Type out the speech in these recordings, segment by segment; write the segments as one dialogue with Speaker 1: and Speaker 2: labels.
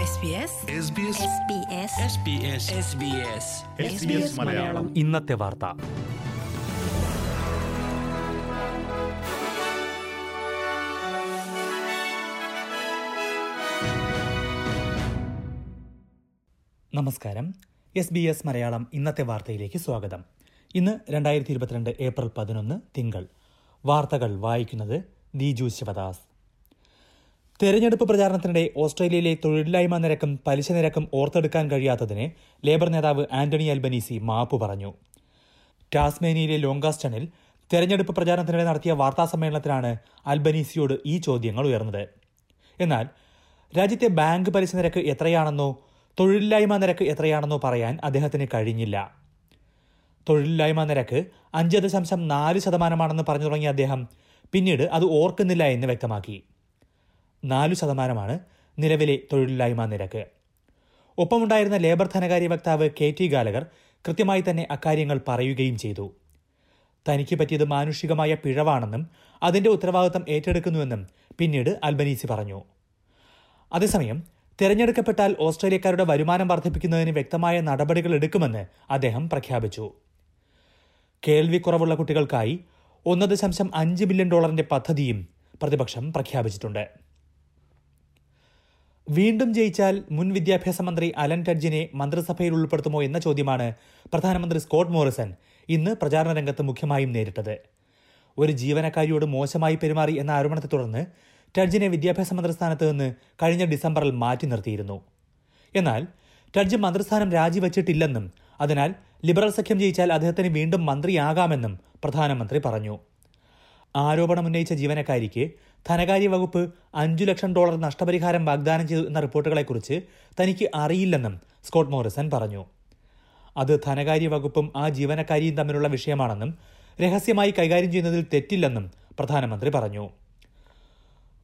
Speaker 1: SBS
Speaker 2: SBS
Speaker 3: SBS
Speaker 4: Malayalam.
Speaker 3: ഇന്നത്തെ വാർത്ത. നമസ്കാരം. എസ് ബി എസ് മലയാളം ഇന്നത്തെ വാർത്തയിലേക്ക് സ്വാഗതം. ഇന്ന് രണ്ടായിരത്തി ഇരുപത്തിരണ്ട് ഏപ്രിൽ പതിനൊന്ന് തിങ്കൾ. വാർത്തകൾ വായിക്കുന്നത് ദിജു ശിവദാസ്. തെരഞ്ഞെടുപ്പ് പ്രചാരണത്തിനിടെ ഓസ്ട്രേലിയയിലെ തൊഴിലില്ലായ്മ നിരക്കും പലിശ നിരക്കും ഓർത്തെടുക്കാൻ കഴിയാത്തതിന് ലേബർ നേതാവ് ആന്റണി അൽബനീസി മാപ്പ് പറഞ്ഞു. ടാസ്മേനിയയിലെ ലോങ്കാസ്റ്റണിൽ തെരഞ്ഞെടുപ്പ് പ്രചാരണത്തിനിടെ നടത്തിയ വാർത്താസമ്മേളനത്തിലാണ് അൽബനീസിയോട് ഈ ചോദ്യങ്ങൾ ഉയർന്നത്. എന്നാൽ രാജ്യത്തെ ബാങ്ക് പലിശ നിരക്ക് എത്രയാണെന്നോ തൊഴിലില്ലായ്മ നിരക്ക് എത്രയാണെന്നോ പറയാൻ അദ്ദേഹത്തിന് കഴിഞ്ഞില്ല. തൊഴിലില്ലായ്മ നിരക്ക് അഞ്ച് ദശാംശം നാല് ശതമാനമാണെന്ന് പറഞ്ഞു തുടങ്ങിയ അദ്ദേഹം പിന്നീട് അത് ഓർക്കുന്നില്ല എന്ന് വ്യക്തമാക്കി. നാലു ശതമാനമാണ് നിലവിലെ തൊഴിലില്ലായ്മ നിരക്ക്. ഒപ്പമുണ്ടായിരുന്ന ലേബർ ധനകാര്യ വക്താവ് കെ ടി ഗാലകർ കൃത്യമായി തന്നെ അക്കാര്യങ്ങൾ പറയുകയും ചെയ്തു. തനിക്ക് പറ്റിയത് മാനുഷികമായ പിഴവാണെന്നും അതിന്റെ ഉത്തരവാദിത്തം ഏറ്റെടുക്കുന്നുവെന്നും പിന്നീട് അൽബനീസി പറഞ്ഞു. അതേസമയം തിരഞ്ഞെടുക്കപ്പെട്ടാൽ ഓസ്ട്രേലിയക്കാരുടെ വരുമാനം വർദ്ധിപ്പിക്കുന്നതിന് വ്യക്തമായ നടപടികൾ എടുക്കുമെന്ന് അദ്ദേഹം പ്രഖ്യാപിച്ചു. കേൾവിക്കുറവുള്ള കുട്ടികൾക്കായി ഒന്ന് ദശാംശം അഞ്ച് ബില്യൺ ഡോളറിന്റെ പദ്ധതിയും പ്രതിപക്ഷം പ്രഖ്യാപിച്ചിട്ടുണ്ട്. വീണ്ടും ജയിച്ചാൽ മുൻ വിദ്യാഭ്യാസ മന്ത്രി അലൻ ടഡ്ജിനെ മന്ത്രിസഭയിൽ ഉൾപ്പെടുത്തുമോ എന്ന ചോദ്യമാണ് പ്രധാനമന്ത്രി സ്കോട്ട് മോറിസൺ ഇന്ന് പ്രചാരണ രംഗത്ത് മുഖ്യമായും നേരിട്ടത്. ഒരു ജീവനക്കാരിയോട് മോശമായി പെരുമാറി എന്ന ആരോപണത്തെ തുടർന്ന് ടഡ്ജിനെ വിദ്യാഭ്യാസ മന്ത്രി സ്ഥാനത്ത് നിന്ന് കഴിഞ്ഞ ഡിസംബറിൽ മാറ്റി നിർത്തിയിരുന്നു. എന്നാൽ ടഡ്ജ് മന്ത്രിസ്ഥാനം രാജിവച്ചിട്ടില്ലെന്നും അതിനാൽ ലിബറൽ സഖ്യം ജയിച്ചാൽ അദ്ദേഹത്തിന് വീണ്ടും മന്ത്രിയാകാമെന്നും പ്രധാനമന്ത്രി പറഞ്ഞു. ആരോപണം ഉന്നയിച്ച ജീവനക്കാരിക്ക് ധനകാര്യ വകുപ്പ് അഞ്ചു ലക്ഷം ഡോളർ നഷ്ടപരിഹാരം വാഗ്ദാനം ചെയ്തു എന്ന റിപ്പോർട്ടുകളെക്കുറിച്ച് തനിക്ക് അറിയില്ലെന്നും സ്കോട്ട് മോറിസൺ പറഞ്ഞു. അത് ധനകാര്യ വകുപ്പും ആ ജീവനക്കാരിയും തമ്മിലുള്ള വിഷയമാണെന്നും രഹസ്യമായി കൈകാര്യം ചെയ്യുന്നതിൽ തെറ്റില്ലെന്നും പ്രധാനമന്ത്രി പറഞ്ഞു.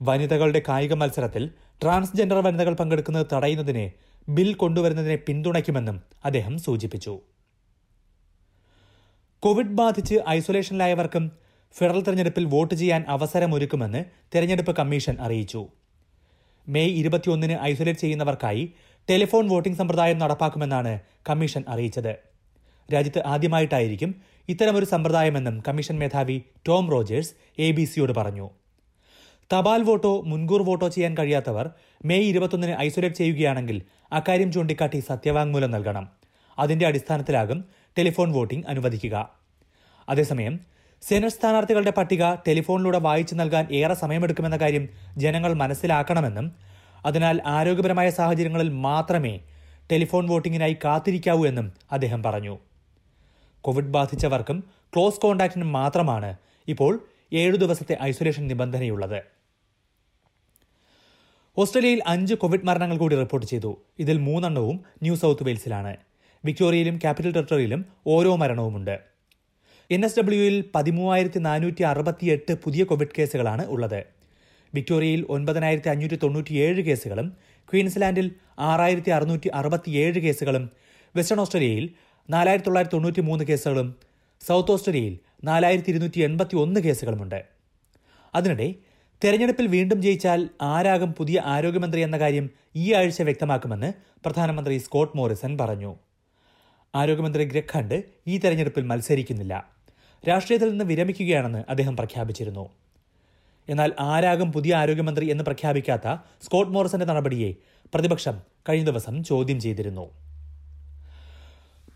Speaker 3: വനിതകളുടെ കായിക മത്സരത്തിൽ ട്രാൻസ്ജെൻഡർ വനിതകൾ പങ്കെടുക്കുന്നത് തടയുന്നതിനെ ബിൽ കൊണ്ടുവരുന്നതിനെ പിന്തുണയ്ക്കുമെന്നും അദ്ദേഹം സൂചിപ്പിച്ചു. കോവിഡ് ബാധിച്ച് ഐസൊലേഷനിലായവർക്കും ഫെഡറൽ തെരഞ്ഞെടുപ്പിൽ വോട്ട് ചെയ്യാൻ അവസരമൊരുക്കുമെന്ന് തെരഞ്ഞെടുപ്പ് കമ്മീഷൻ അറിയിച്ചു. മെയ് ഇരുപത്തിയൊന്നിന് ഐസൊലേറ്റ് ചെയ്യുന്നവർക്കായി ടെലിഫോൺ വോട്ടിംഗ് സമ്പ്രദായം നടപ്പാക്കുമെന്നാണ് കമ്മീഷൻ അറിയിച്ചത്. രാജ്യത്ത് ആദ്യമായിട്ടായിരിക്കും ഇത്തരമൊരു സമ്പ്രദായമെന്നും കമ്മീഷൻ മേധാവി ടോം റോജേഴ്സ് എ ബി സിയോട് പറഞ്ഞു. തപാൽ വോട്ടോ മുൻകൂർ വോട്ടോ ചെയ്യാൻ കഴിയാത്തവർ മെയ് ഇരുപത്തൊന്നിന് ഐസൊലേറ്റ് ചെയ്യുകയാണെങ്കിൽ അക്കാര്യം ചൂണ്ടിക്കാട്ടി സത്യവാങ്മൂലം നൽകണം. അതിന്റെ അടിസ്ഥാനത്തിലാകും ടെലിഫോൺ വോട്ടിംഗ് അനുവദിക്കുക. അതേസമയം സെനറ്റ് സ്ഥാനാർത്ഥികളുടെ പട്ടിക ടെലിഫോണിലൂടെ വായിച്ചു നൽകാൻ ഏറെ സമയമെടുക്കുമെന്ന കാര്യം ജനങ്ങൾ മനസ്സിലാക്കണമെന്നും അതിനാൽ ആരോഗ്യപരമായ സാഹചര്യങ്ങളിൽ മാത്രമേ ടെലിഫോൺ വോട്ടിങ്ങിനായി കാത്തിരിക്കാവൂ എന്നും അദ്ദേഹം പറഞ്ഞു. കോവിഡ് ബാധിച്ചവർക്കും ക്ലോസ് കോണ്ടാക്റ്റിനും മാത്രമാണ് ഇപ്പോൾ ഏഴു ദിവസത്തെ ഐസൊലേഷൻ നിബന്ധനയുള്ളത്. ഓസ്ട്രേലിയയിൽ അഞ്ച് കോവിഡ് മരണങ്ങൾ കൂടി റിപ്പോർട്ട് ചെയ്തു. ഇതിൽ മൂന്നെണ്ണവും ന്യൂ സൗത്ത് വെയിൽസിലാണ്. വിക്ടോറിയയിലും ക്യാപിറ്റൽ ടെറിട്ടറിയിലും ഓരോ മരണവുമുണ്ട്. എൻ എസ് ഡബ്ല്യുയിൽ പതിമൂവായിരത്തി നാനൂറ്റി അറുപത്തിയെട്ട് പുതിയ കോവിഡ് കേസുകളാണ് ഉള്ളത്. വിക്ടോറിയയിൽ ഒൻപതിനായിരത്തി അഞ്ഞൂറ്റി തൊണ്ണൂറ്റിയേഴ് കേസുകളും ക്വീൻസ്ലാൻഡിൽ ആറായിരത്തി അറുന്നൂറ്റി അറുപത്തിയേഴ് കേസുകളും വെസ്റ്റേൺ ഓസ്ട്രേലിയയിൽ നാലായിരത്തി തൊള്ളായിരത്തി തൊണ്ണൂറ്റി മൂന്ന് കേസുകളും സൗത്ത് ഓസ്ട്രേലിയയിൽ നാലായിരത്തി ഇരുന്നൂറ്റി എൺപത്തി ഒന്ന് കേസുകളുമുണ്ട്. അതിനിടെ തെരഞ്ഞെടുപ്പിൽ വീണ്ടും ജയിച്ചാൽ ആരാകും പുതിയ ആരോഗ്യമന്ത്രി എന്ന കാര്യം ഈ ആഴ്ച വ്യക്തമാക്കുമെന്ന് പ്രധാനമന്ത്രി സ്കോട്ട് മോറിസൺ പറഞ്ഞു. ആരോഗ്യമന്ത്രി ഗ്രഖണ്ഡ് ഈ തെരഞ്ഞെടുപ്പിൽ മത്സരിക്കുന്നില്ല. രാഷ്ട്രീയത്തിൽ നിന്ന് വിരമിക്കുകയാണെന്ന് അദ്ദേഹം പ്രഖ്യാപിച്ചിരുന്നു. എന്നാൽ ആരാകും പുതിയ ആരോഗ്യമന്ത്രി എന്ന് പ്രഖ്യാപിക്കാത്ത സ്കോട്ട് മോറിസന്റെ നടപടിയെ പ്രതിപക്ഷം കഴിഞ്ഞ ദിവസം ചോദ്യം ചെയ്തിരുന്നു.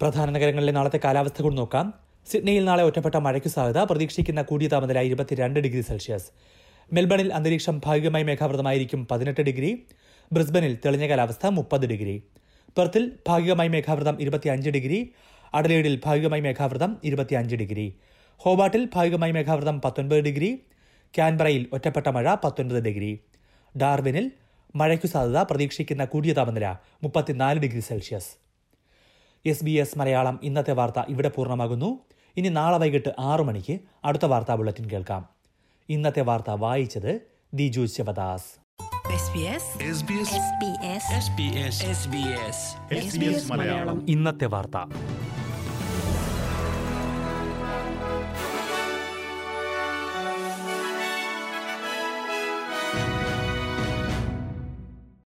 Speaker 3: പ്രധാന നഗരങ്ങളിലെ നാളത്തെ കാലാവസ്ഥ കൂടി നോക്കാം. സിഡ്നിയിൽ നാളെ ഒറ്റപ്പെട്ട മഴയ്ക്ക് സാധ്യത. പ്രതീക്ഷിക്കുന്ന കൂടിയ താപനില ഇരുപത്തിരണ്ട് ഡിഗ്രി സെൽഷ്യസ്. മെൽബണിൽ അന്തരീക്ഷം ഭാഗികമായി മേഘാവൃതമായിരിക്കും പതിനെട്ട് ഡിഗ്രി. ബ്രിസ്ബനിൽ തെളിഞ്ഞ കാലാവസ്ഥ മുപ്പത് ഡിഗ്രി. പെർത്തിൽ ഭാഗികമായി മേഘാവൃതം ഇരുപത്തിയഞ്ച് ഡിഗ്രി. അഡലേഡിൽ ഭാഗികമായി മേഘാവൃതം ഇരുപത്തിയഞ്ച് ഡിഗ്രി. ഹോബാട്ടിൽ ഭാഗികമായി മേഘാവൃതം പത്തൊൻപത് ഡിഗ്രി ക്യാൻബറയിൽ ഒറ്റപ്പെട്ട മഴ പത്തൊൻപത് ഡിഗ്രി. ഡാർവിനിൽ മഴയ്ക്കു സാധ്യത പ്രതീക്ഷിക്കുന്ന കൂടിയ താപനില മുപ്പത്തിനാല് degree Celsius. S B S Malayalam ഇന്നത്തെ വാർത്ത ഇവിടെ പൂർണമാകുന്നു. ഇനി നാളെ വൈകിട്ട് ആറു മണിക്ക് അടുത്ത വാർത്താ ബുള്ളറ്റിൻ കേൾക്കാം. ഇന്നത്തെ വാർത്ത വായിച്ചത് Diju Sivadas.
Speaker 1: SBS
Speaker 2: SBS
Speaker 4: SBS
Speaker 3: ഇന്നത്തെ വാർത്ത.